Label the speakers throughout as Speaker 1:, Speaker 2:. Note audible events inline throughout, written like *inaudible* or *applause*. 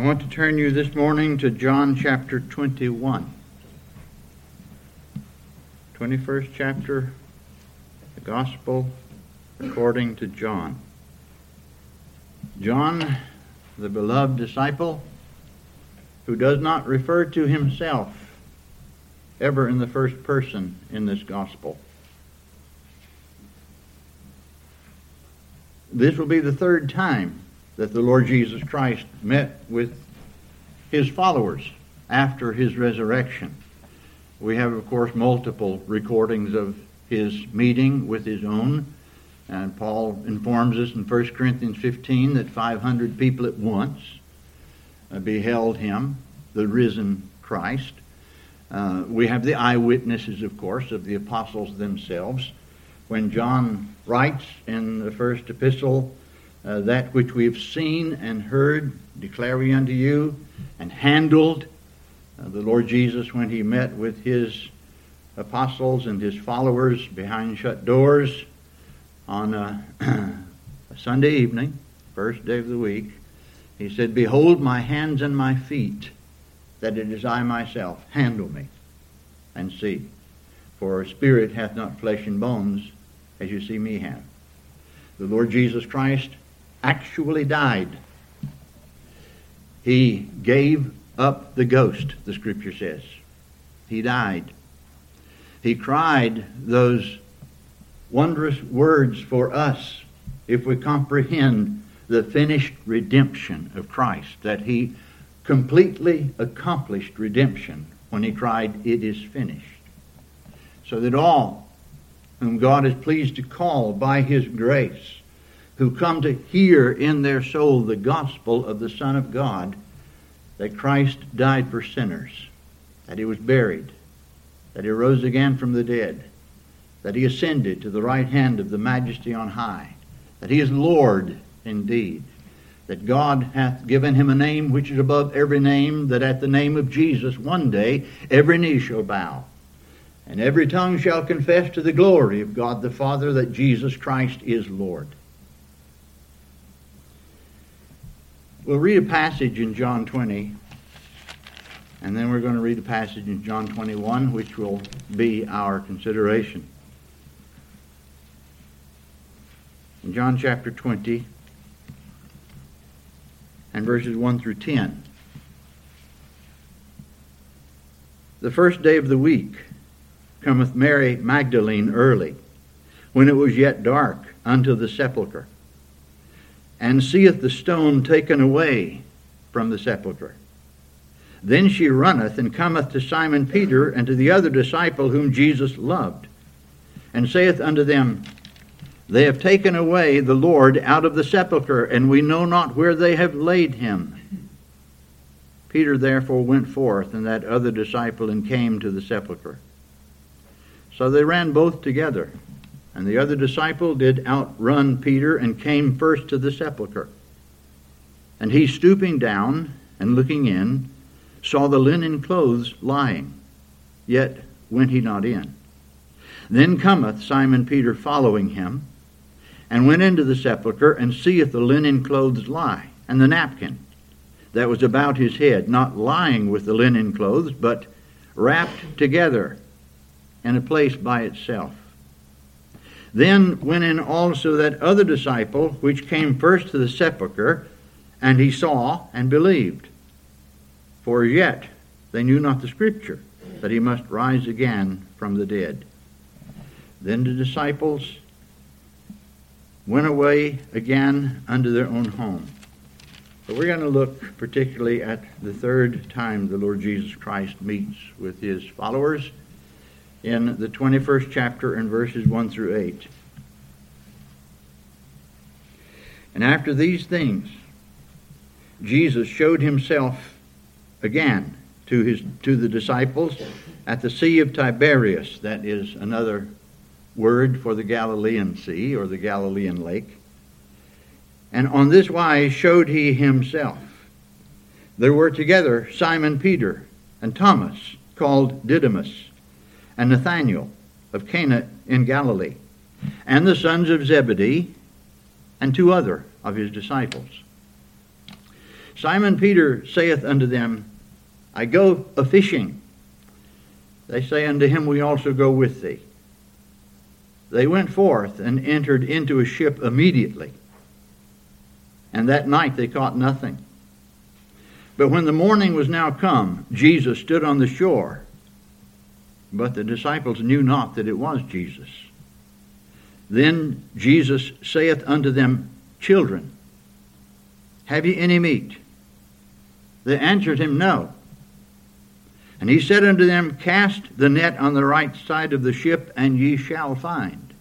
Speaker 1: I want to turn you this morning to John chapter 21. 21st chapter, the Gospel according to John. John, the beloved disciple, who does not refer to himself ever in the first person in this Gospel. This will be the third time that the Lord Jesus Christ met with his followers after his resurrection. We have, of course, multiple recordings of his meeting with his own. And Paul informs us in 1 Corinthians 15 that 500 people at once uh, beheld him, the risen Christ. Uh, we have the eyewitnesses, of course, of the apostles themselves. When John writes in the first epistle, uh, that which we have seen and heard, declare we unto you, and handled, uh, the Lord Jesus, when he met with his apostles and his followers behind shut doors on a, *clears throat* a Sunday evening, first day of the week, he said, Behold my hands and my feet, that it is I myself. Handle me and see. For a spirit hath not flesh and bones, as you see me have. The Lord Jesus Christ actually died. He gave up the ghost, the scripture says. He died. He cried those wondrous words for us if we comprehend the finished redemption of Christ, that he completely accomplished redemption when he cried, It is finished. So that all whom God is pleased to call by his grace, who come to hear in their soul the gospel of the Son of God, that Christ died for sinners, that he was buried, that he rose again from the dead, that he ascended to the right hand of the majesty on high, that he is Lord indeed, that God hath given him a name which is above every name, that at the name of Jesus one day every knee shall bow, and every tongue shall confess to the glory of God the Father that Jesus Christ is Lord. We'll read a passage in John 20, and then we're going to read a passage in John 21, which will be our consideration. In John chapter 20, and verses 1 through 10. The first day of the week cometh Mary Magdalene early, when it was yet dark, unto the sepulchre and seeth the stone taken away from the sepulchre. Then she runneth and cometh to Simon Peter and to the other disciple whom Jesus loved, and saith unto them, They have taken away the Lord out of the sepulchre, and we know not where they have laid him. Peter therefore went forth, and that other disciple, and came to the sepulchre. So they ran both together. And the other disciple did outrun Peter and came first to the sepulchre. And he, stooping down and looking in, saw the linen clothes lying, yet went he not in. Then cometh Simon Peter following him, and went into the sepulchre, and seeth the linen clothes lie, and the napkin that was about his head, not lying with the linen clothes, but wrapped together in a place by itself. Then went in also that other disciple which came first to the sepulchre, and he saw and believed. For yet they knew not the scripture, that he must rise again from the dead. Then the disciples went away again unto their own home. But we're going to look particularly at the third time the Lord Jesus Christ meets with his followers in the 21st chapter and verses 1 through 8. And after these things, Jesus showed himself again to, his, to the disciples at the Sea of Tiberias. That is another word for the Galilean Sea or the Galilean Lake. And on this wise showed he himself. There were together Simon Peter and Thomas, called Didymus and Nathanael of Cana in Galilee, and the sons of Zebedee, and two other of his disciples. Simon Peter saith unto them, I go a fishing. They say unto him, We also go with thee. They went forth and entered into a ship immediately. And that night they caught nothing. But when the morning was now come, Jesus stood on the shore. But the disciples knew not that it was Jesus. Then Jesus saith unto them, Children, have ye any meat? They answered him, No. And he said unto them, Cast the net on the right side of the ship, and ye shall find.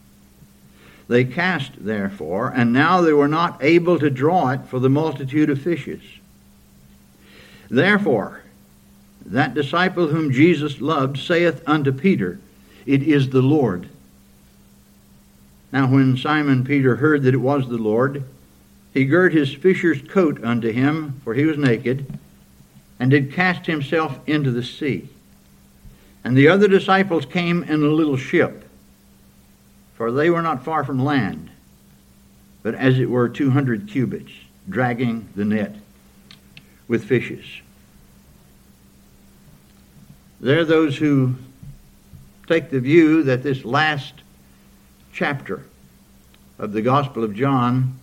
Speaker 1: They cast, therefore, and now they were not able to draw it for the multitude of fishes. Therefore, that disciple whom Jesus loved saith unto Peter, It is the Lord. Now, when Simon Peter heard that it was the Lord, he girt his fisher's coat unto him, for he was naked, and did cast himself into the sea. And the other disciples came in a little ship, for they were not far from land, but as it were two hundred cubits, dragging the net with fishes. There are those who take the view that this last chapter of the Gospel of John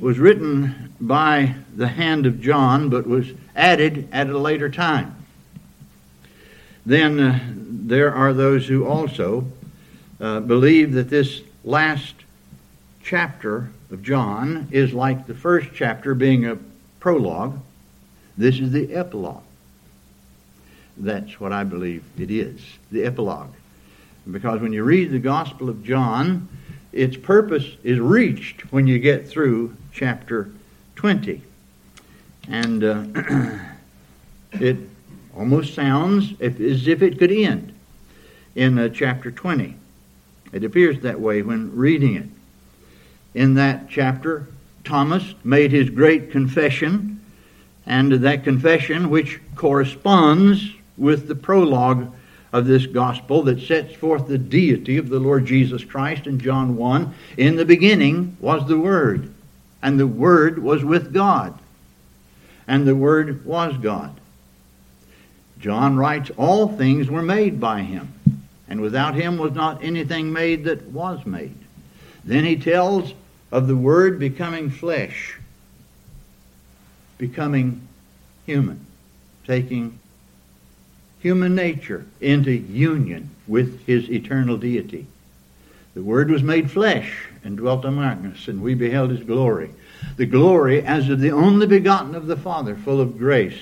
Speaker 1: was written by the hand of John, but was added at a later time. Then uh, there are those who also uh, believe that this last chapter of John is like the first chapter being a prologue. This is the epilogue. That's what I believe it is, the epilogue. Because when you read the Gospel of John, its purpose is reached when you get through chapter 20. And uh, *clears throat* it almost sounds as if it could end in uh, chapter 20. It appears that way when reading it. In that chapter, Thomas made his great confession, and that confession, which corresponds with the prologue of this gospel that sets forth the deity of the Lord Jesus Christ in John 1. In the beginning was the Word, and the Word was with God, and the Word was God. John writes, All things were made by him, and without him was not anything made that was made. Then he tells of the Word becoming flesh, becoming human, taking human nature into union with his eternal deity. The Word was made flesh and dwelt among us, and we beheld his glory. The glory as of the only begotten of the Father, full of grace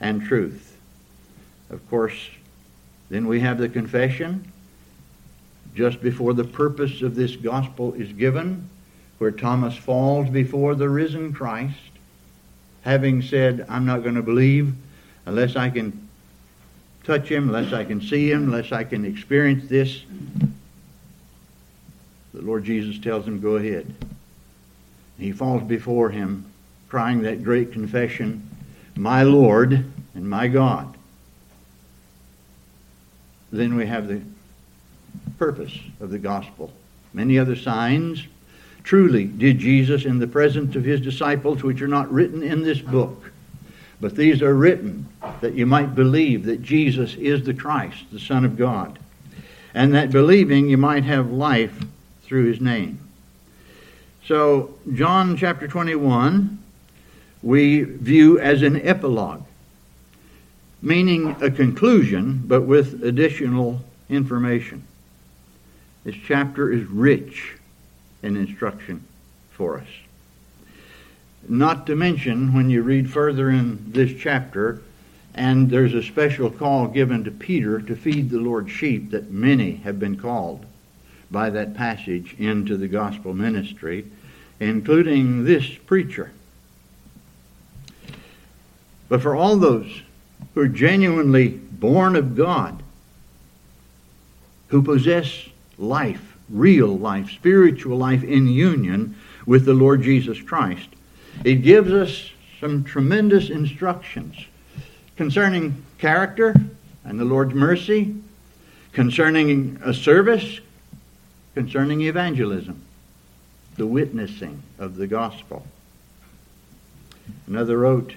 Speaker 1: and truth. Of course, then we have the confession just before the purpose of this gospel is given, where Thomas falls before the risen Christ, having said, I'm not going to believe unless I can touch him, unless I can see him, unless I can experience this. The Lord Jesus tells him, Go ahead. He falls before him, crying that great confession, My Lord and my God. Then we have the purpose of the gospel. Many other signs. Truly did Jesus in the presence of his disciples, which are not written in this book. But these are written that you might believe that Jesus is the Christ, the Son of God, and that believing you might have life through his name. So, John chapter 21, we view as an epilogue, meaning a conclusion, but with additional information. This chapter is rich in instruction for us. Not to mention, when you read further in this chapter, and there's a special call given to Peter to feed the Lord's sheep that many have been called by that passage into the gospel ministry, including this preacher. But for all those who are genuinely born of God, who possess life, real life, spiritual life in union with the Lord Jesus Christ, it gives us some tremendous instructions concerning character and the Lord's mercy, concerning a service, concerning evangelism, the witnessing of the gospel. Another wrote,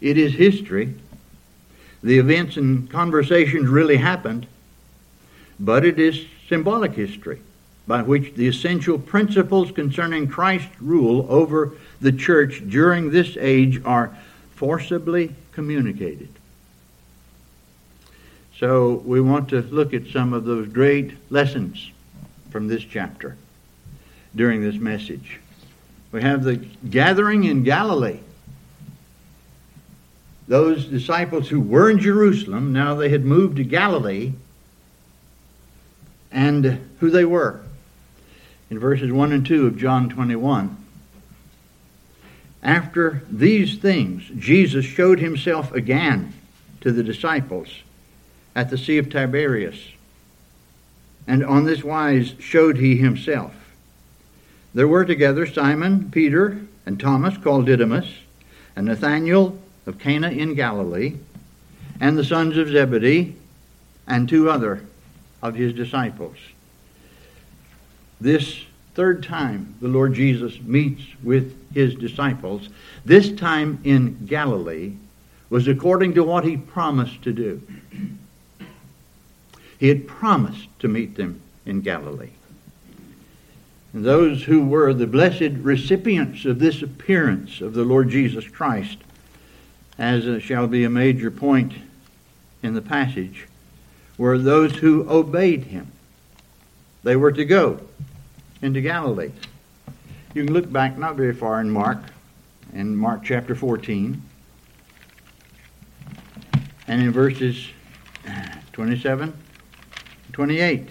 Speaker 1: It is history. The events and conversations really happened, but it is symbolic history by which the essential principles concerning Christ's rule over the church during this age are forcibly communicated. So we want to look at some of those great lessons from this chapter during this message. We have the gathering in Galilee. Those disciples who were in Jerusalem, now they had moved to Galilee, and who they were. In verses 1 and 2 of John 21. After these things, Jesus showed himself again to the disciples at the Sea of Tiberias. And on this wise showed he himself. There were together Simon, Peter, and Thomas, called Didymus, and Nathanael of Cana in Galilee, and the sons of Zebedee, and two other of his disciples. This third time the Lord Jesus meets with his disciples, this time in Galilee, was according to what he promised to do. He had promised to meet them in Galilee. And those who were the blessed recipients of this appearance of the Lord Jesus Christ, as shall be a major point in the passage, were those who obeyed him. They were to go into Galilee. You can look back not very far in Mark, in Mark chapter 14, and in verses 27 28.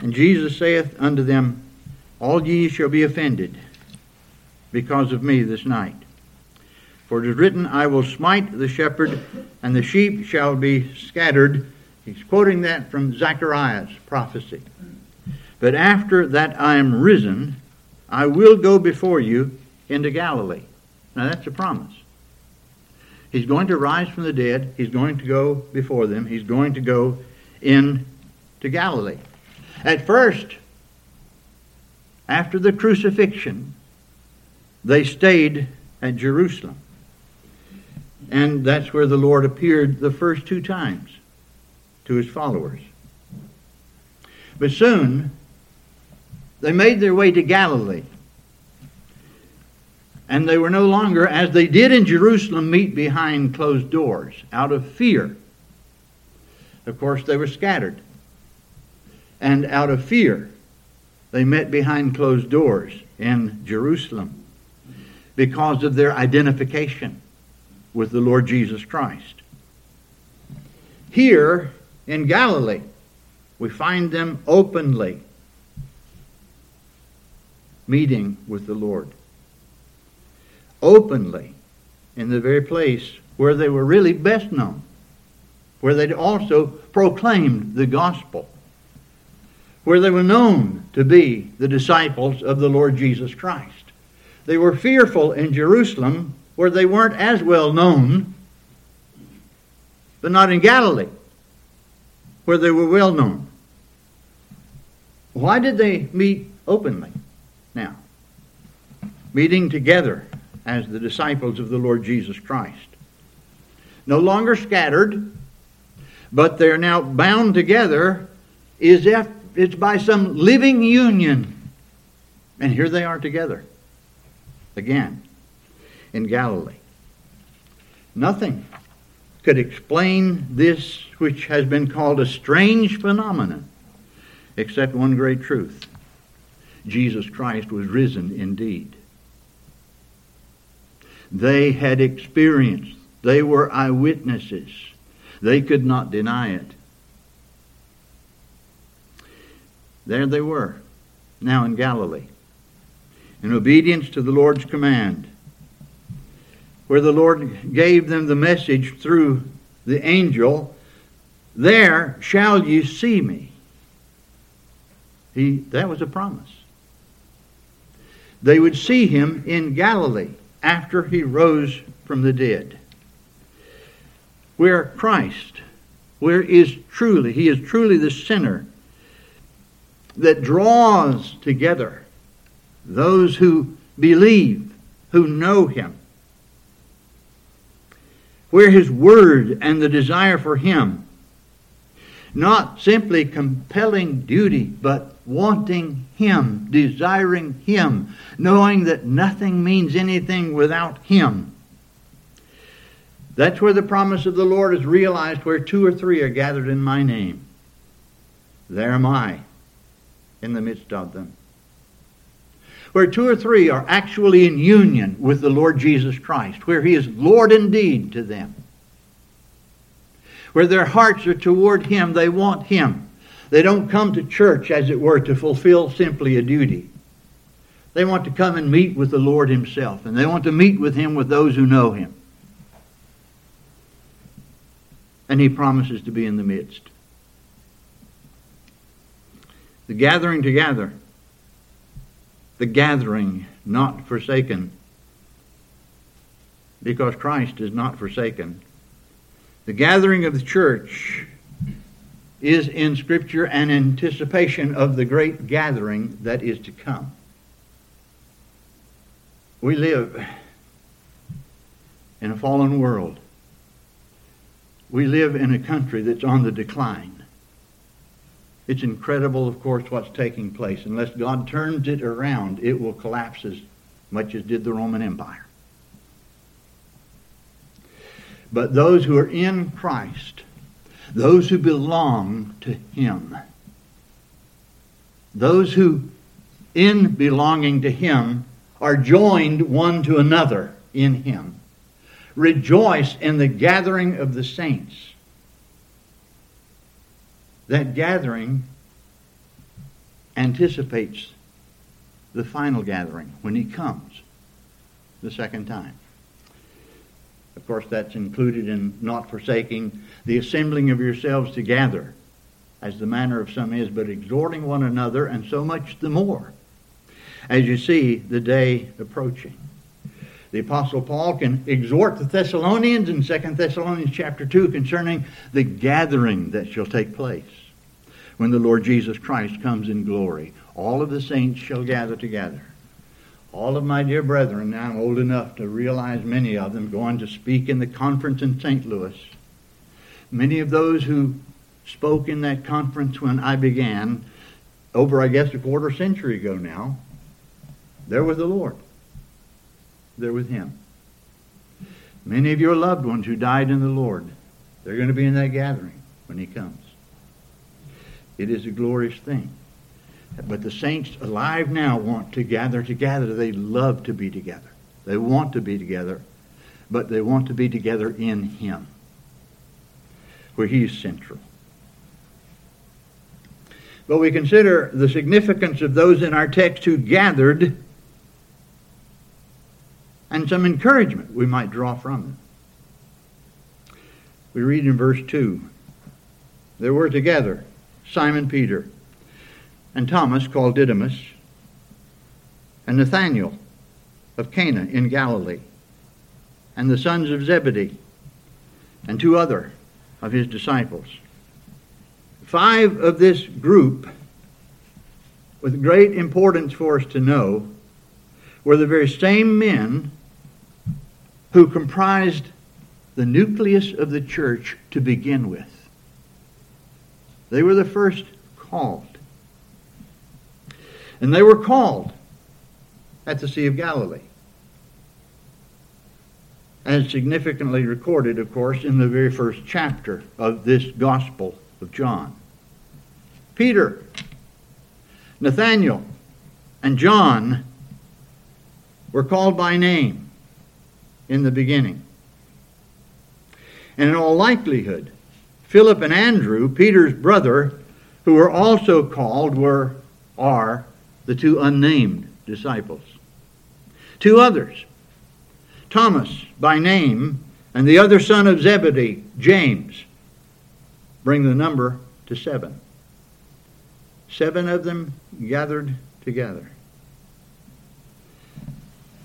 Speaker 1: And Jesus saith unto them, All ye shall be offended because of me this night. For it is written, I will smite the shepherd, and the sheep shall be scattered. He's quoting that from Zechariah's prophecy. But after that I am risen, I will go before you into Galilee. Now that's a promise. He's going to rise from the dead. He's going to go before them. He's going to go into Galilee. At first, after the crucifixion, they stayed at Jerusalem. And that's where the Lord appeared the first two times to his followers. But soon, they made their way to Galilee. And they were no longer, as they did in Jerusalem, meet behind closed doors out of fear. Of course, they were scattered. And out of fear, they met behind closed doors in Jerusalem because of their identification with the Lord Jesus Christ. Here in Galilee, we find them openly meeting with the Lord openly in the very place where they were really best known, where they'd also proclaimed the gospel, where they were known to be the disciples of the Lord Jesus Christ. They were fearful in Jerusalem, where they weren't as well known, but not in Galilee, where they were well known. Why did they meet openly now? Meeting together as the disciples of the Lord Jesus Christ. No longer scattered, but they're now bound together as if it's by some living union. And here they are together again in Galilee. Nothing could explain this which has been called a strange phenomenon except one great truth Jesus Christ was risen indeed. They had experienced. They were eyewitnesses. They could not deny it. There they were, now in Galilee, in obedience to the Lord's command, where the Lord gave them the message through the angel, There shall you see me. He, that was a promise. They would see him in Galilee after he rose from the dead. Where Christ, where is truly, he is truly the sinner that draws together those who believe, who know Him. Where His Word and the desire for Him, not simply compelling duty, but wanting Him, desiring Him, knowing that nothing means anything without Him. That's where the promise of the Lord is realized, where two or three are gathered in my name. There am I in the midst of them. Where two or three are actually in union with the Lord Jesus Christ, where He is Lord indeed to them. Where their hearts are toward Him, they want Him. They don't come to church, as it were, to fulfill simply a duty. They want to come and meet with the Lord Himself, and they want to meet with Him with those who know Him. And He promises to be in the midst. The gathering together, the gathering not forsaken, because Christ is not forsaken. The gathering of the church is in Scripture an anticipation of the great gathering that is to come. We live in a fallen world. We live in a country that's on the decline. It's incredible, of course, what's taking place. Unless God turns it around, it will collapse as much as did the Roman Empire. But those who are in Christ those who belong to Him. Those who, in belonging to Him, are joined one to another in Him. Rejoice in the gathering of the saints. That gathering anticipates the final gathering when He comes the second time. Of course, that's included in not forsaking the assembling of yourselves together, as the manner of some is, but exhorting one another, and so much the more, as you see the day approaching. The Apostle Paul can exhort the Thessalonians in 2 Thessalonians chapter 2 concerning the gathering that shall take place when the Lord Jesus Christ comes in glory. All of the saints shall gather together all of my dear brethren, now I'm old enough to realize many of them, going to speak in the conference in St. Louis. Many of those who spoke in that conference when I began, over, I guess, a quarter century ago now, they're with the Lord. They're with Him. Many of your loved ones who died in the Lord, they're going to be in that gathering when He comes. It is a glorious thing. But the saints alive now want to gather together. They love to be together. They want to be together, but they want to be together in Him, where He is central. But we consider the significance of those in our text who gathered and some encouragement we might draw from them. We read in verse 2 There were together Simon Peter and Thomas called Didymus, and Nathanael of Cana in Galilee, and the sons of Zebedee, and two other of his disciples. Five of this group, with great importance for us to know, were the very same men who comprised the nucleus of the church to begin with. They were the first called. And they were called at the Sea of Galilee. As significantly recorded, of course, in the very first chapter of this Gospel of John. Peter, Nathanael, and John were called by name in the beginning. And in all likelihood, Philip and Andrew, Peter's brother, who were also called, were, are the two unnamed disciples. Two others, Thomas by name, and the other son of Zebedee, James, bring the number to seven. Seven of them gathered together.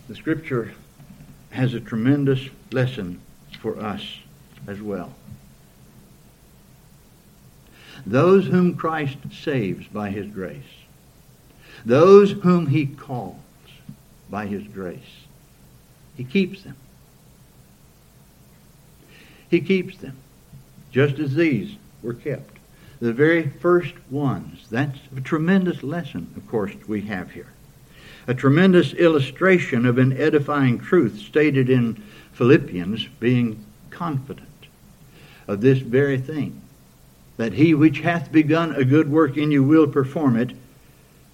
Speaker 1: The scripture has a tremendous lesson for us as well. Those whom Christ saves by his grace Those whom he calls by his grace, he keeps them. He keeps them, just as these were kept. The very first ones. That's a tremendous lesson, of course, we have here. A tremendous illustration of an edifying truth stated in Philippians, being confident of this very thing, that he which hath begun a good work in you will perform it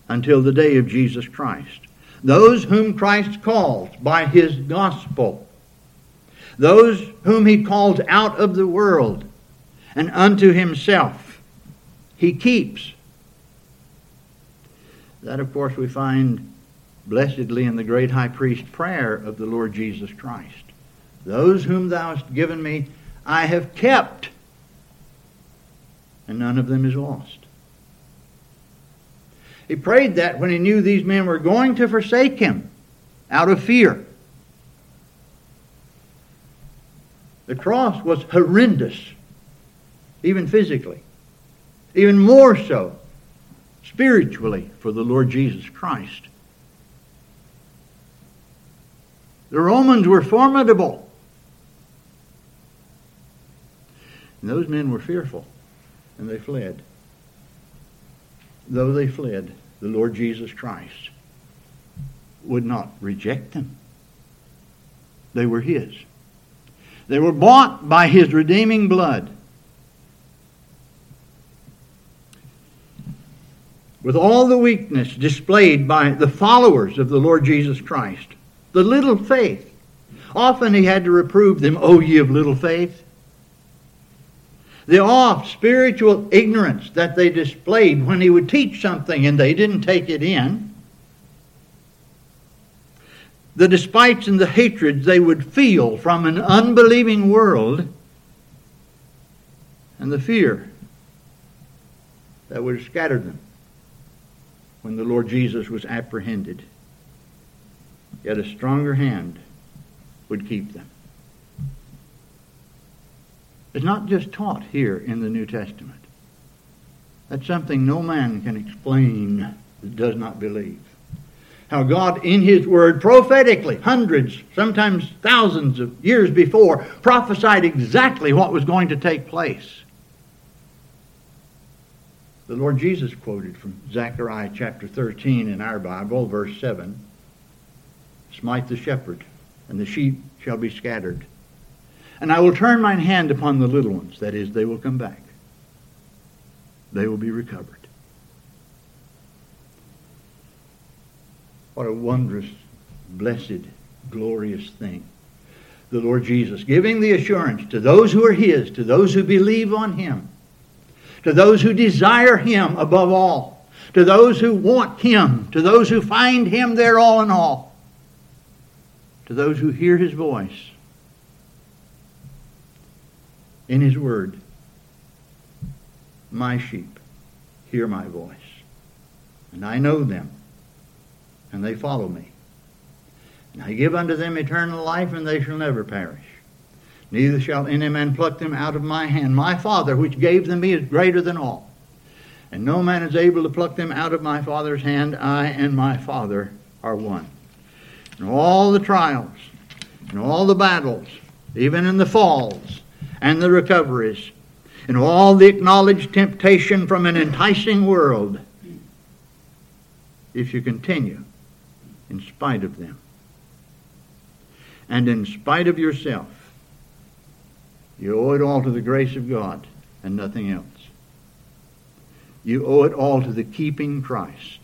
Speaker 1: until the day of Jesus Christ. Those whom Christ calls by his gospel, those whom he calls out of the world and unto himself, he keeps. That, of course, we find blessedly in the great high priest prayer of the Lord Jesus Christ. Those whom thou hast given me, I have kept, and none of them is lost. He prayed that when he knew these men were going to forsake him out of fear. The cross was horrendous, even physically, even more so spiritually for the Lord Jesus Christ. The Romans were formidable. And those men were fearful, and they fled. Though they fled, the Lord Jesus Christ would not reject them. They were His. They were bought by His redeeming blood. With all the weakness displayed by the followers of the Lord Jesus Christ, the little faith. Often he had to reprove them, O ye of little faith. The oft spiritual ignorance that they displayed when he would teach something and they didn't take it in. The despites and the hatreds they would feel from an unbelieving world. And the fear that would have scattered them when the Lord Jesus was apprehended. Yet a stronger hand would keep them. It's not just taught here in the New Testament. That's something no man can explain that does not believe. How God, in His Word, prophetically, hundreds, sometimes thousands of years before, prophesied exactly what was going to take place. The Lord Jesus quoted from Zechariah chapter 13 in our Bible, verse 7 Smite the shepherd, and the sheep shall be scattered. And I will turn mine hand upon the little ones, that is, they will come back. They will be recovered. What a wondrous, blessed, glorious thing. The Lord Jesus giving the assurance to those who are His, to those who believe on Him, to those who desire Him above all, to those who want Him, to those who find Him their all in all, to those who hear His voice in His Word. My sheep hear my voice, and I know them, and they follow me. And I give unto them eternal life, and they shall never perish. Neither shall any man pluck them out of my hand. My Father, which gave them me, is greater than all. And no man is able to pluck them out of my Father's hand. I and my Father are one. And all the trials, and all the battles, even in the falls, and the recoveries, and all the acknowledged temptation from an enticing world, if you continue in spite of them, and in spite of yourself, you owe it all to the grace of God and nothing else. You owe it all to the keeping Christ,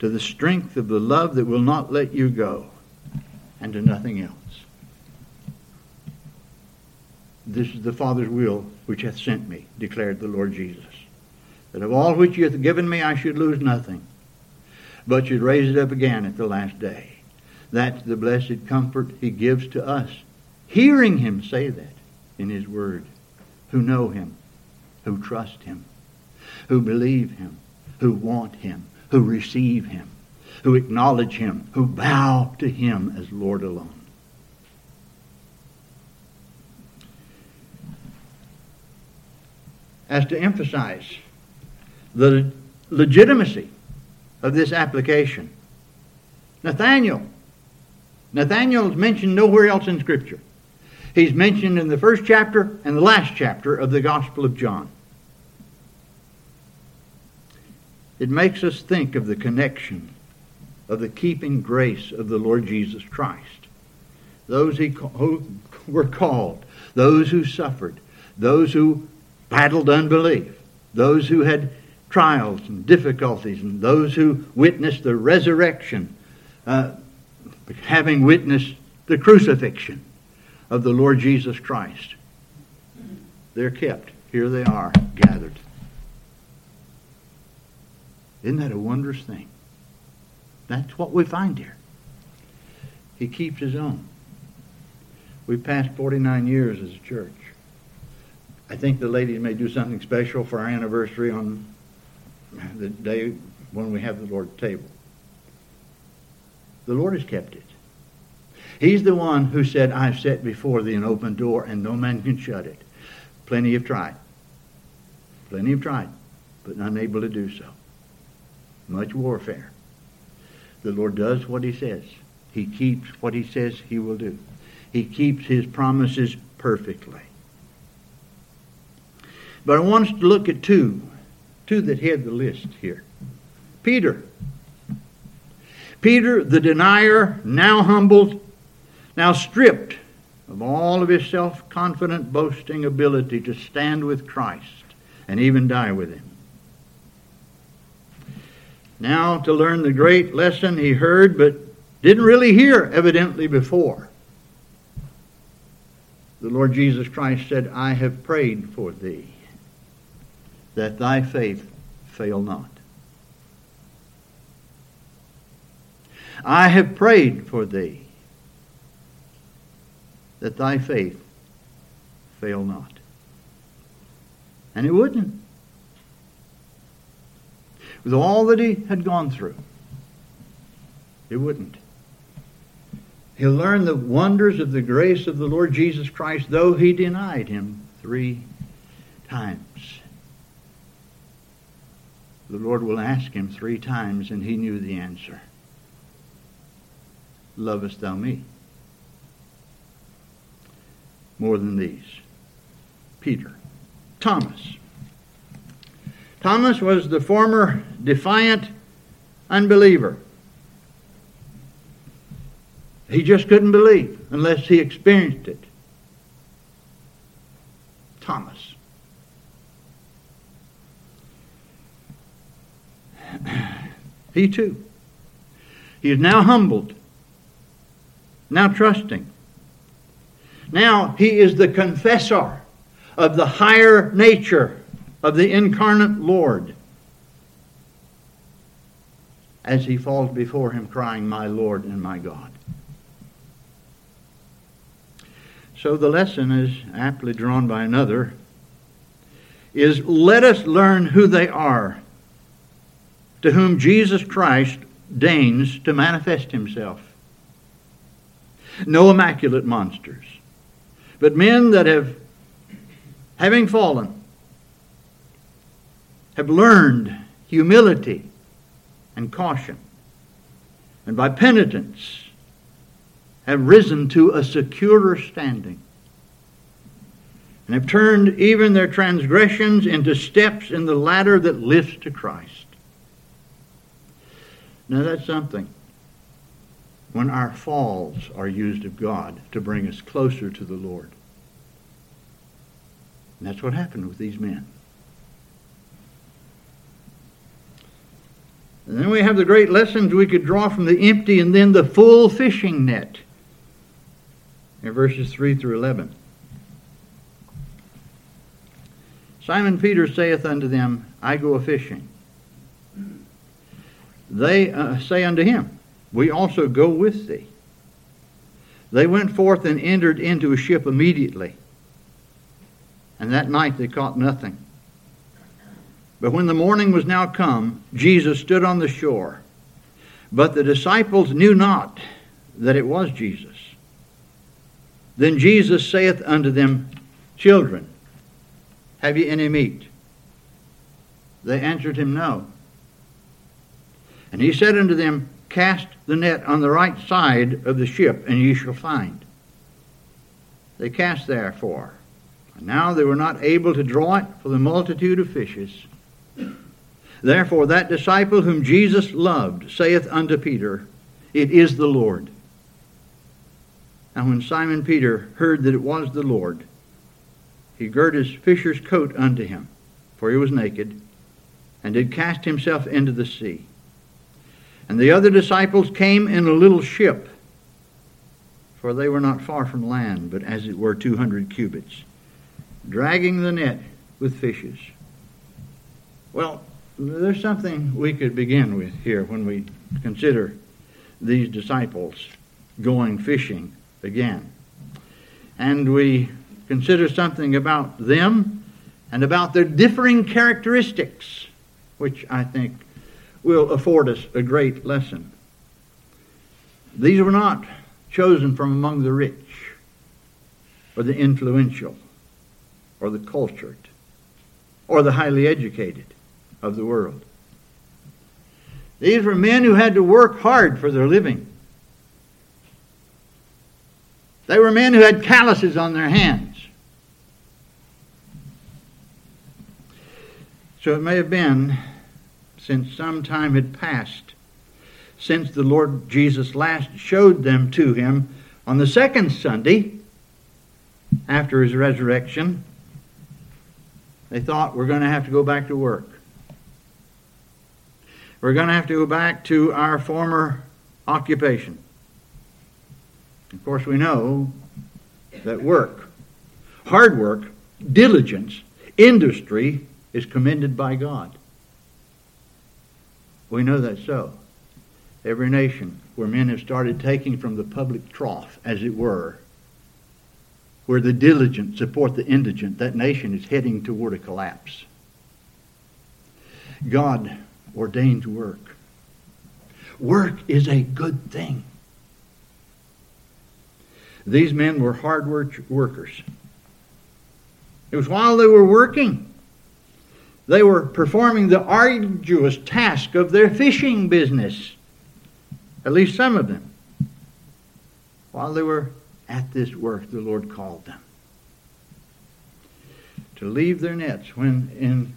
Speaker 1: to the strength of the love that will not let you go, and to nothing else. This is the Father's will which hath sent me, declared the Lord Jesus. That of all which he hath given me I should lose nothing, but should raise it up again at the last day. That's the blessed comfort he gives to us, hearing him say that in his word, who know him, who trust him, who believe him, who want him, who receive him, who acknowledge him, who bow to him as Lord alone. as to emphasize the legitimacy of this application. Nathanael. Nathanael is mentioned nowhere else in Scripture. He's mentioned in the first chapter and the last chapter of the Gospel of John. It makes us think of the connection of the keeping grace of the Lord Jesus Christ. Those who *laughs* were called, those who suffered, those who battled unbelief, those who had trials and difficulties, and those who witnessed the resurrection, uh, having witnessed the crucifixion of the Lord Jesus Christ. They're kept. Here they are, gathered. Isn't that a wondrous thing? That's what we find here. He keeps his own. We've passed 49 years as a church. I think the ladies may do something special for our anniversary on the day when we have the Lord's table. The Lord has kept it. He's the one who said, I've set before thee an open door and no man can shut it. Plenty have tried. Plenty have tried, but unable to do so. Much warfare. The Lord does what he says. He keeps what he says he will do. He keeps his promises perfectly. But I want us to look at two, two that head the list here. Peter. Peter, the denier, now humbled, now stripped of all of his self confident boasting ability to stand with Christ and even die with him. Now to learn the great lesson he heard but didn't really hear evidently before. The Lord Jesus Christ said, I have prayed for thee that thy faith fail not. I have prayed for thee that thy faith fail not. And it wouldn't. With all that he had gone through, it wouldn't. He'll learn the wonders of the grace of the Lord Jesus Christ, though he denied him three times. The Lord will ask him three times, and he knew the answer. Lovest thou me? More than these. Peter. Thomas. Thomas was the former defiant unbeliever. He just couldn't believe unless he experienced it. Thomas. *clears throat* He too. He is now humbled, now trusting. Now he is the confessor of the higher nature of the incarnate Lord as he falls before him crying, My Lord and my God. So the lesson is aptly drawn by another is let us learn who they are to whom Jesus Christ deigns to manifest himself. No immaculate monsters, but men that have, having fallen, have learned humility and caution, and by penitence have risen to a securer standing, and have turned even their transgressions into steps in the ladder that lifts to Christ. Now that's something. When our falls are used of God to bring us closer to the Lord. And that's what happened with these men. And then we have the great lessons we could draw from the empty and then the full fishing net. In verses 3 through 11. Simon Peter saith unto them, I go a fishing. They uh, say unto him, We also go with thee. They went forth and entered into a ship immediately. And that night they caught nothing. But when the morning was now come, Jesus stood on the shore. But the disciples knew not that it was Jesus. Then Jesus saith unto them, Children, have ye any meat? They answered him, No. And he said unto them, Cast the net on the right side of the ship, and ye shall find. They cast therefore. And now they were not able to draw it for the multitude of fishes. Therefore, that disciple whom Jesus loved saith unto Peter, It is the Lord. And when Simon Peter heard that it was the Lord, he girt his fisher's coat unto him, for he was naked, and did cast himself into the sea. And the other disciples came in a little ship, for they were not far from land, but as it were two hundred cubits, dragging the net with fishes. Well, there's something we could begin with here when we consider these disciples going fishing again. And we consider something about them and about their differing characteristics, which I think will afford us a great lesson. These were not chosen from among the rich or the influential or the cultured or the highly educated of the world. These were men who had to work hard for their living. They were men who had calluses on their hands. So it may have been since some time had passed since the Lord Jesus last showed them to him on the second Sunday after his resurrection. They thought we're going to have to go back to work. We're going to have to go back to our former occupation. Of course, we know that work, hard work, diligence, industry is commended by God. We know that so. Every nation where men have started taking from the public trough, as it were, where the diligent support the indigent, that nation is heading toward a collapse. God ordained work. Work is a good thing. These men were hard work workers. It was while they were working, they were performing the arduous task of their fishing business. At least some of them. While they were at this work, the Lord called them to leave their nets when in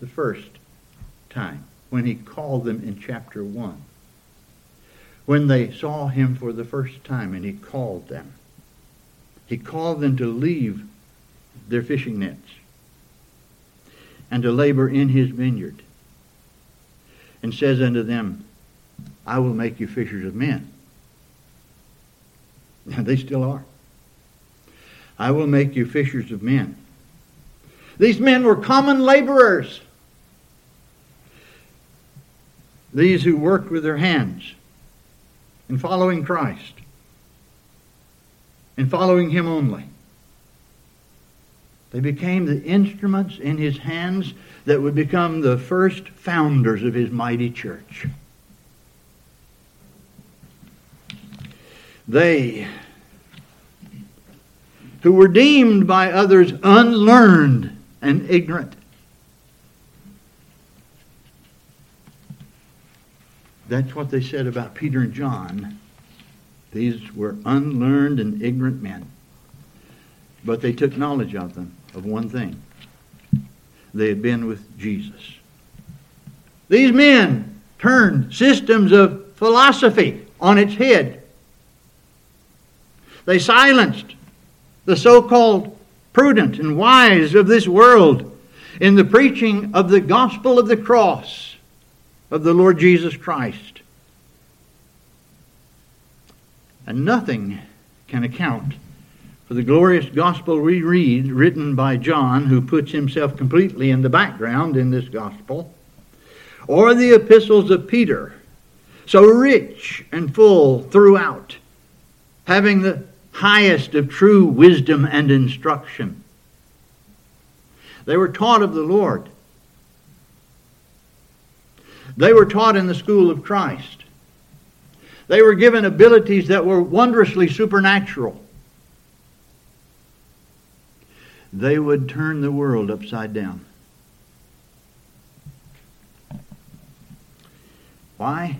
Speaker 1: the first time when he called them in chapter 1. When they saw him for the first time and he called them. He called them to leave their fishing nets and to labor in his vineyard. And says unto them, I will make you fishers of men. And *laughs* they still are. I will make you fishers of men. These men were common laborers. These who worked with their hands in following Christ, in following Him only. They became the instruments in His hands that would become the first founders of His mighty church. They who were deemed by others unlearned and ignorant That's what they said about Peter and John. These were unlearned and ignorant men. But they took knowledge of them, of one thing. They had been with Jesus. These men turned systems of philosophy on its head. They silenced the so called prudent and wise of this world in the preaching of the gospel of the cross of the Lord Jesus Christ. And nothing can account for the glorious gospel we read, written by John, who puts himself completely in the background in this gospel, or the epistles of Peter, so rich and full throughout, having the highest of true wisdom and instruction. They were taught of the Lord. They were taught in the school of Christ. They were given abilities that were wondrously supernatural. They would turn the world upside down. Why?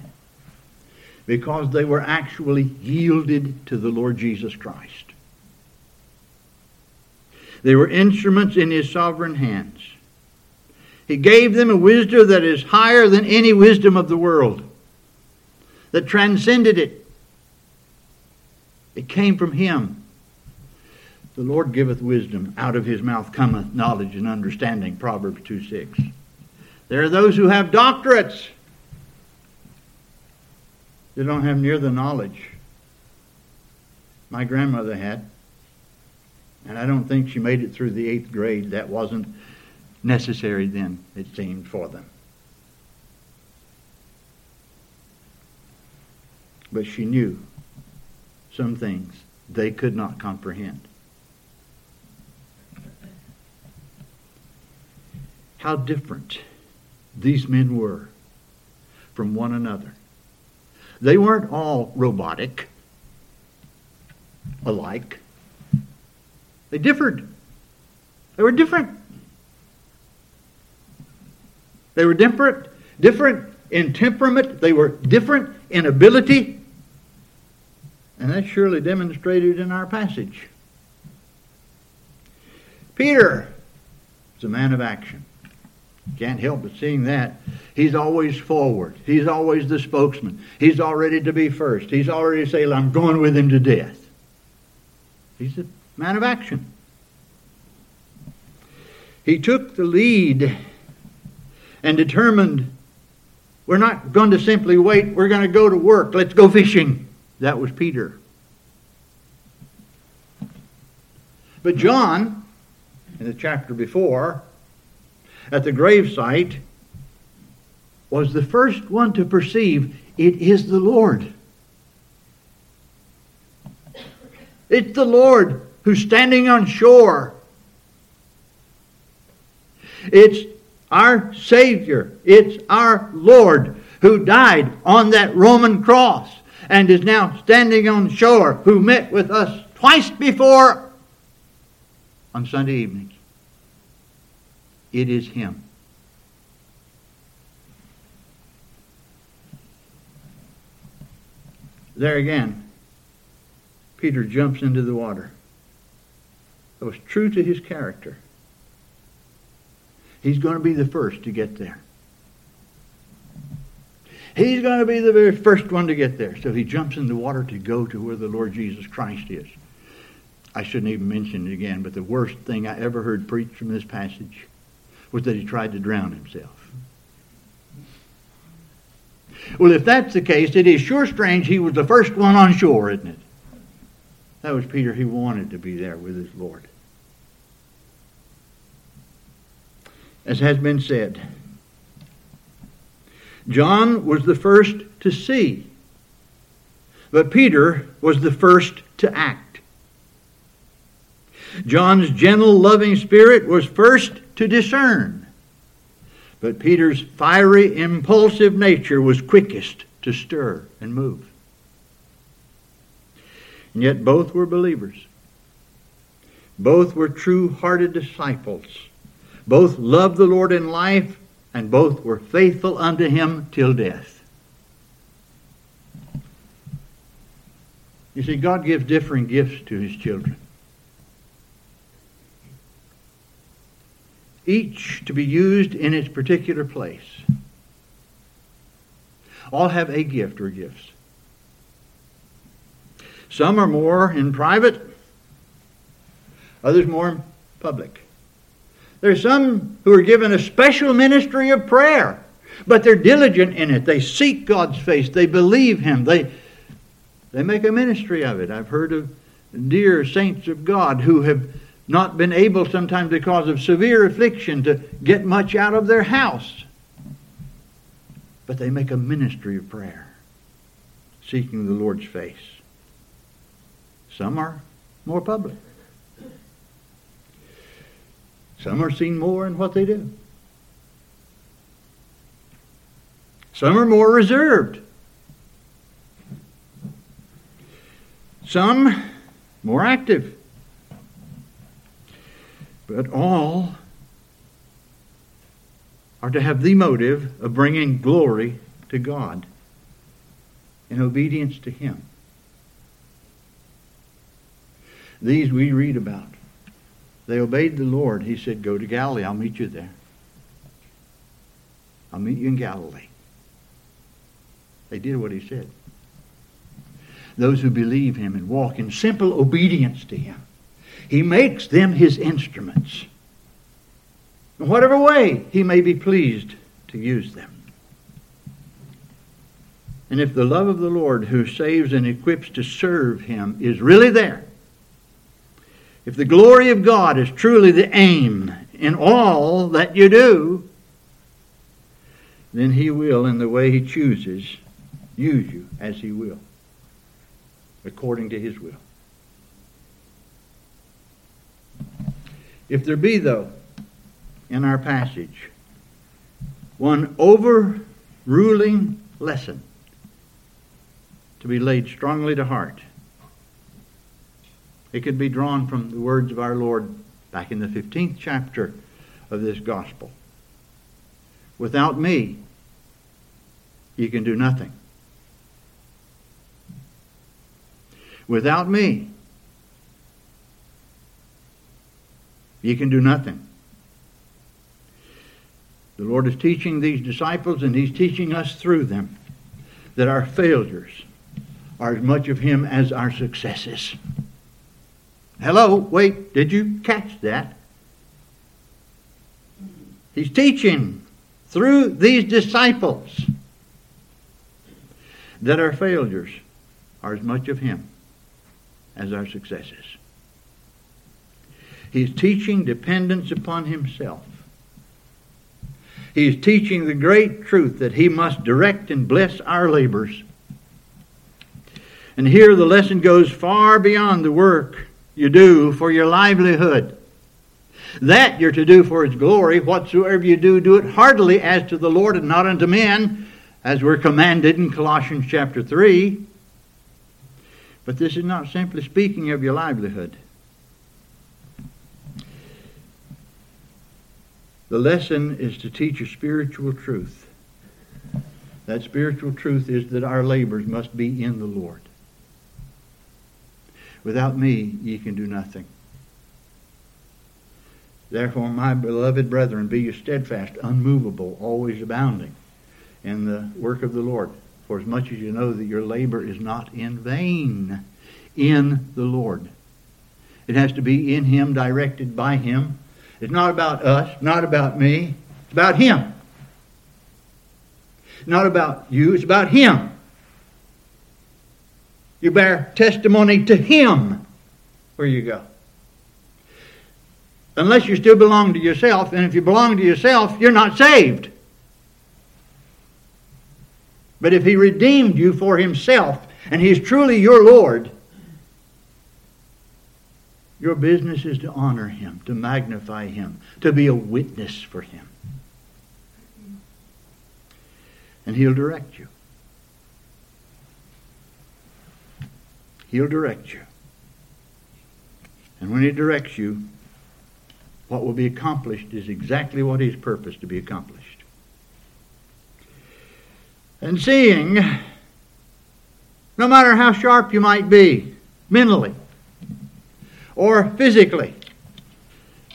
Speaker 1: Because they were actually yielded to the Lord Jesus Christ. They were instruments in his sovereign hands. He gave them a wisdom that is higher than any wisdom of the world, that transcended it. It came from him. The Lord giveth wisdom, out of his mouth cometh knowledge and understanding, Proverbs 2 6. There are those who have doctorates. They don't have near the knowledge my grandmother had. And I don't think she made it through the eighth grade. That wasn't necessary then, it seemed, for them. But she knew some things they could not comprehend. how different these men were from one another. They weren't all robotic, alike. They differed. They were different. They were different, different in temperament. They were different in ability. And that's surely demonstrated in our passage. Peter is a man of action. Can't help but seeing that. He's always forward. He's always the spokesman. He's all ready to be first. He's already saying, I'm going with him to death. He's a man of action. He took the lead and determined we're not going to simply wait, we're going to go to work. Let's go fishing. That was Peter. But John, in the chapter before, at the gravesite was the first one to perceive it is the Lord. It's the Lord who's standing on shore. It's our Savior. It's our Lord who died on that Roman cross and is now standing on shore, who met with us twice before on Sunday evenings. It is Him. There again, Peter jumps into the water. That was true to his character. He's going to be the first to get there. He's going to be the very first one to get there. So he jumps in the water to go to where the Lord Jesus Christ is. I shouldn't even mention it again, but the worst thing I ever heard preached from this passage was that he tried to drown himself. Well, if that's the case, it is sure strange he was the first one on shore, isn't it? That was Peter. He wanted to be there with his Lord. As has been said, John was the first to see, but Peter was the first to act. John's gentle, loving spirit was first to discern. But Peter's fiery, impulsive nature was quickest to stir and move. And yet both were believers. Both were true hearted disciples. Both loved the Lord in life, and both were faithful unto him till death. You see, God gives differing gifts to his children. each to be used in its particular place. All have a gift or gifts. Some are more in private, others more in public. There's some who are given a special ministry of prayer, but they're diligent in it. They seek God's face. They believe Him. They, they make a ministry of it. I've heard of dear saints of God who have not been able, sometimes because of severe affliction, to get much out of their house. But they make a ministry of prayer, seeking the Lord's face. Some are more public. Some are seen more in what they do. Some are more reserved. Some more active. But all are to have the motive of bringing glory to God in obedience to Him. These we read about. They obeyed the Lord. He said, Go to Galilee. I'll meet you there. I'll meet you in Galilee. They did what he said. Those who believe him and walk in simple obedience to him, he makes them his instruments. In whatever way he may be pleased to use them. And if the love of the Lord who saves and equips to serve him is really there, if the glory of God is truly the aim in all that you do, then He will, in the way He chooses, use you as He will, according to His will. If there be, though, in our passage, one overruling lesson to be laid strongly to heart, it could be drawn from the words of our Lord back in the 15th chapter of this gospel. Without me, you can do nothing. Without me, you can do nothing. The Lord is teaching these disciples, and He's teaching us through them that our failures are as much of Him as our successes. Hello, wait, did you catch that? He's teaching through these disciples that our failures are as much of Him as our successes. He's teaching dependence upon Himself. He's teaching the great truth that He must direct and bless our labors. And here the lesson goes far beyond the work you do for your livelihood. That you're to do for his glory. Whatsoever you do, do it heartily as to the Lord and not unto men, as we're commanded in Colossians chapter 3. But this is not simply speaking of your livelihood. The lesson is to teach a spiritual truth. That spiritual truth is that our labors must be in the Lord. Without me, ye can do nothing. Therefore, my beloved brethren, be you steadfast, unmovable, always abounding in the work of the Lord. For as much as you know that your labor is not in vain in the Lord. It has to be in Him, directed by Him. It's not about us, not about me. It's about Him. Not about you, it's about Him. You bear testimony to Him where you go. Unless you still belong to yourself, and if you belong to yourself, you're not saved. But if He redeemed you for Himself, and He's truly your Lord, your business is to honor Him, to magnify Him, to be a witness for Him. And He'll direct you. He'll direct you. And when He directs you, what will be accomplished is exactly what He's purposed to be accomplished. And seeing, no matter how sharp you might be mentally or physically,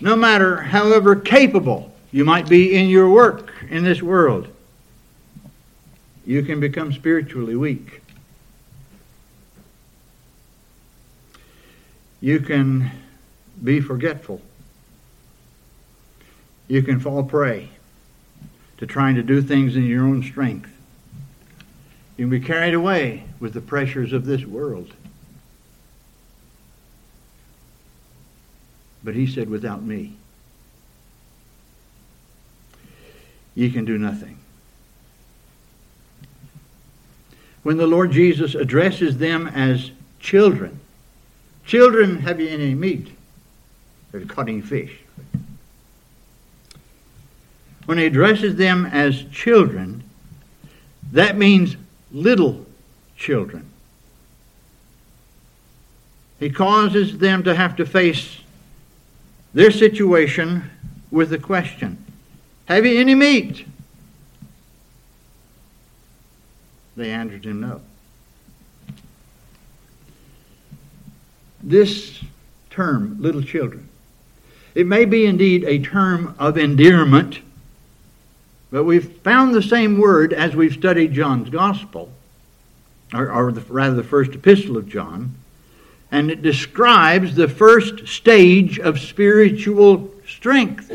Speaker 1: no matter however capable you might be in your work in this world, you can become spiritually weak. You can be forgetful. You can fall prey to trying to do things in your own strength. You can be carried away with the pressures of this world. But he said, without me, ye can do nothing. When the Lord Jesus addresses them as children, Children, have you any meat? They're cutting fish. When he addresses them as children, that means little children. He causes them to have to face their situation with the question Have you any meat? They answered him, No. This term, little children, it may be indeed a term of endearment, but we've found the same word as we've studied John's Gospel, or, or the, rather the first epistle of John, and it describes the first stage of spiritual strength.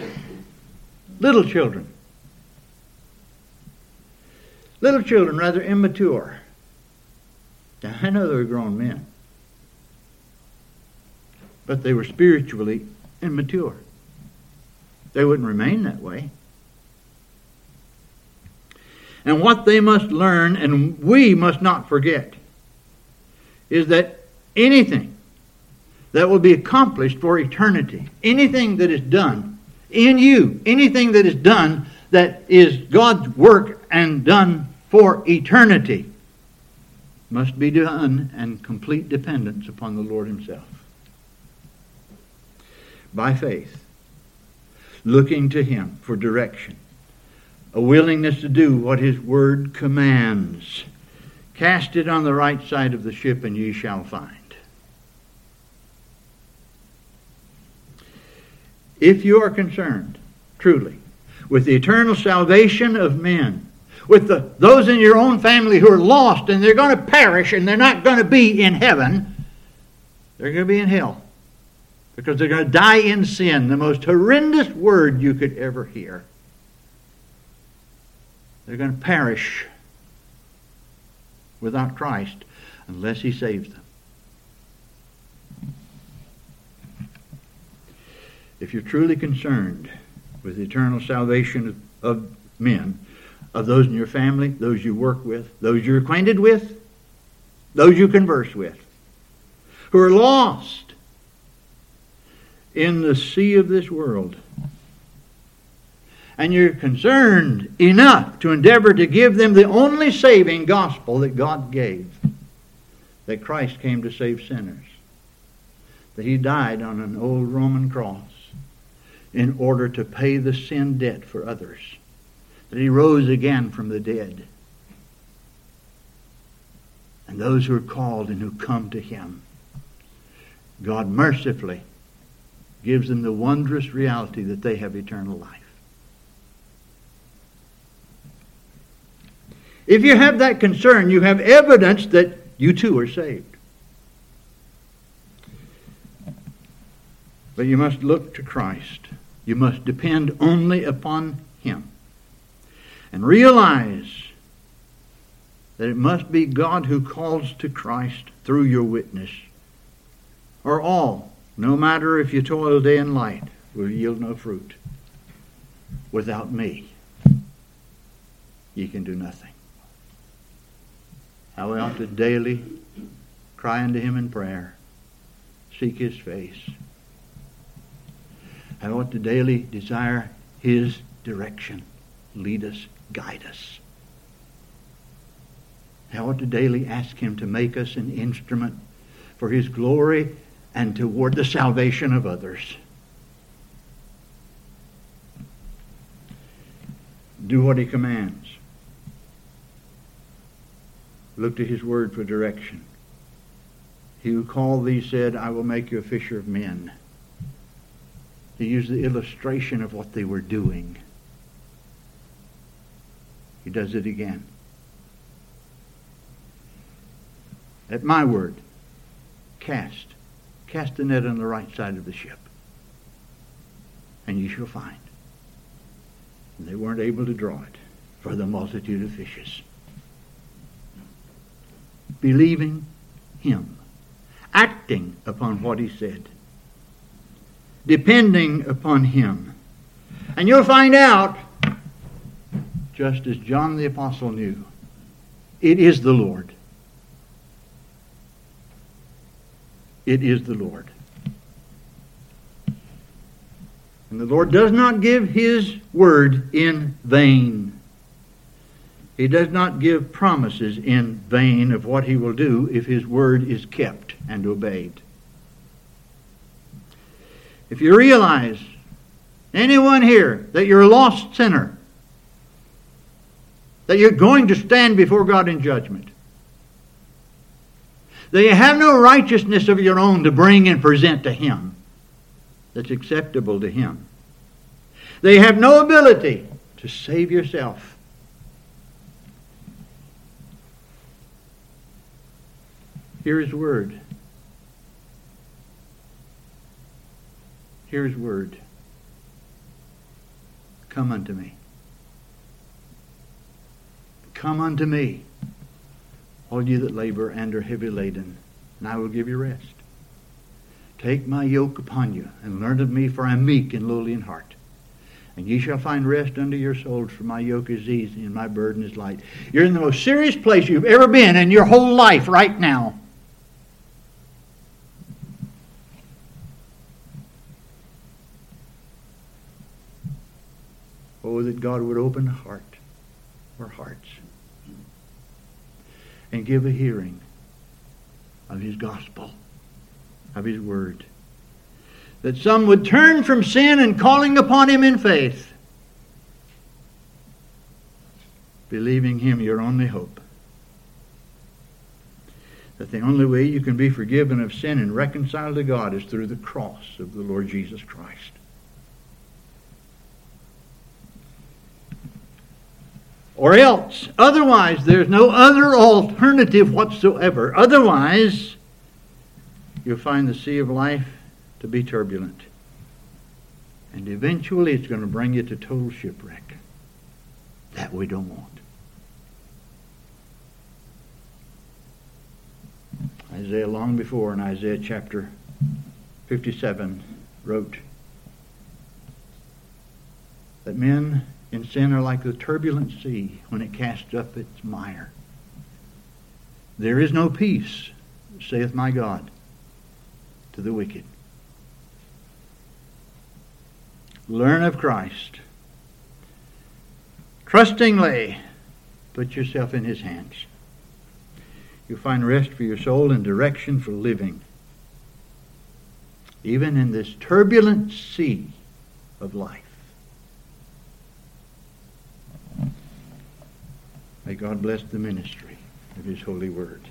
Speaker 1: Little children. Little children, rather immature. Now, I know they're grown men, but they were spiritually immature. They wouldn't remain that way. And what they must learn, and we must not forget, is that anything that will be accomplished for eternity, anything that is done in you, anything that is done that is God's work and done for eternity, must be done in complete dependence upon the Lord Himself. By faith, looking to Him for direction, a willingness to do what His Word commands. Cast it on the right side of the ship, and ye shall find. If you are concerned, truly, with the eternal salvation of men, with the, those in your own family who are lost and they're going to perish and they're not going to be in heaven, they're going to be in hell. Because they're going to die in sin, the most horrendous word you could ever hear. They're going to perish without Christ unless He saves them. If you're truly concerned with the eternal salvation of, men, of those in your family, those you work with, those you're acquainted with, those you converse with, who are lost in the sea of this world. And you're concerned enough to endeavor to give them the only saving gospel that God gave that Christ came to save sinners, that He died on an old Roman cross in order to pay the sin debt for others that he rose again from the dead. And those who are called and who come to him, God mercifully gives them the wondrous reality that they have eternal life. If you have that concern, you have evidence that you too are saved. But you must look to Christ. You must depend only upon Him and realize that it must be God who calls to Christ through your witness, or all, no matter if you toil day and night, will yield no fruit. Without me, ye can do nothing. How we ought to daily cry unto him in prayer, seek his face. I ought to daily desire his direction. Lead us guide us. I ought to daily ask Him to make us an instrument for His glory and toward the salvation of others. Do what He commands. Look to His word for direction. He who called thee said, I will make you a fisher of men. He used the illustration of what they were doing. He does it again. At my word, cast. Cast the net on the right side of the ship, and you shall find. And they weren't able to draw it for the multitude of fishes. Believing him, acting upon what he said, depending upon him. And you'll find out just as John the Apostle knew. It is the Lord. It is the Lord. And the Lord does not give His word in vain. He does not give promises in vain of what He will do if His word is kept and obeyed. If you realize, anyone here, that you're a lost sinner, that you're going to stand before God in judgment. That you have no righteousness of your own to bring and present to Him that's acceptable to Him. They have no ability to save yourself. Hear His word. Hear His word. Come unto me. Come unto me, all you that labor and are heavy laden, and I will give you rest. Take my yoke upon you, and learn of me, for I am meek and lowly in heart. And ye shall find rest unto your souls, for my yoke is easy and my burden is light. You're in the most serious place you've ever been in your whole life right now. Oh, that God would open heart or hearts and give a hearing of his gospel, of his word. That some would turn from sin and calling upon him in faith, believing him your only hope. That the only way you can be forgiven of sin and reconciled to God is through the cross of the Lord Jesus Christ. Or else. Otherwise, there's no other alternative whatsoever. Otherwise, you'll find the sea of life to be turbulent. And eventually, it's going to bring you to total shipwreck. That we don't want. Isaiah, long before in Isaiah chapter 57, wrote that men in sin are like the turbulent sea when it casts up its mire. There is no peace, saith my God, to the wicked. Learn of Christ. Trustingly put yourself in his hands. You'll find rest for your soul and direction for living. Even in this turbulent sea of life. May God bless the ministry of His holy word.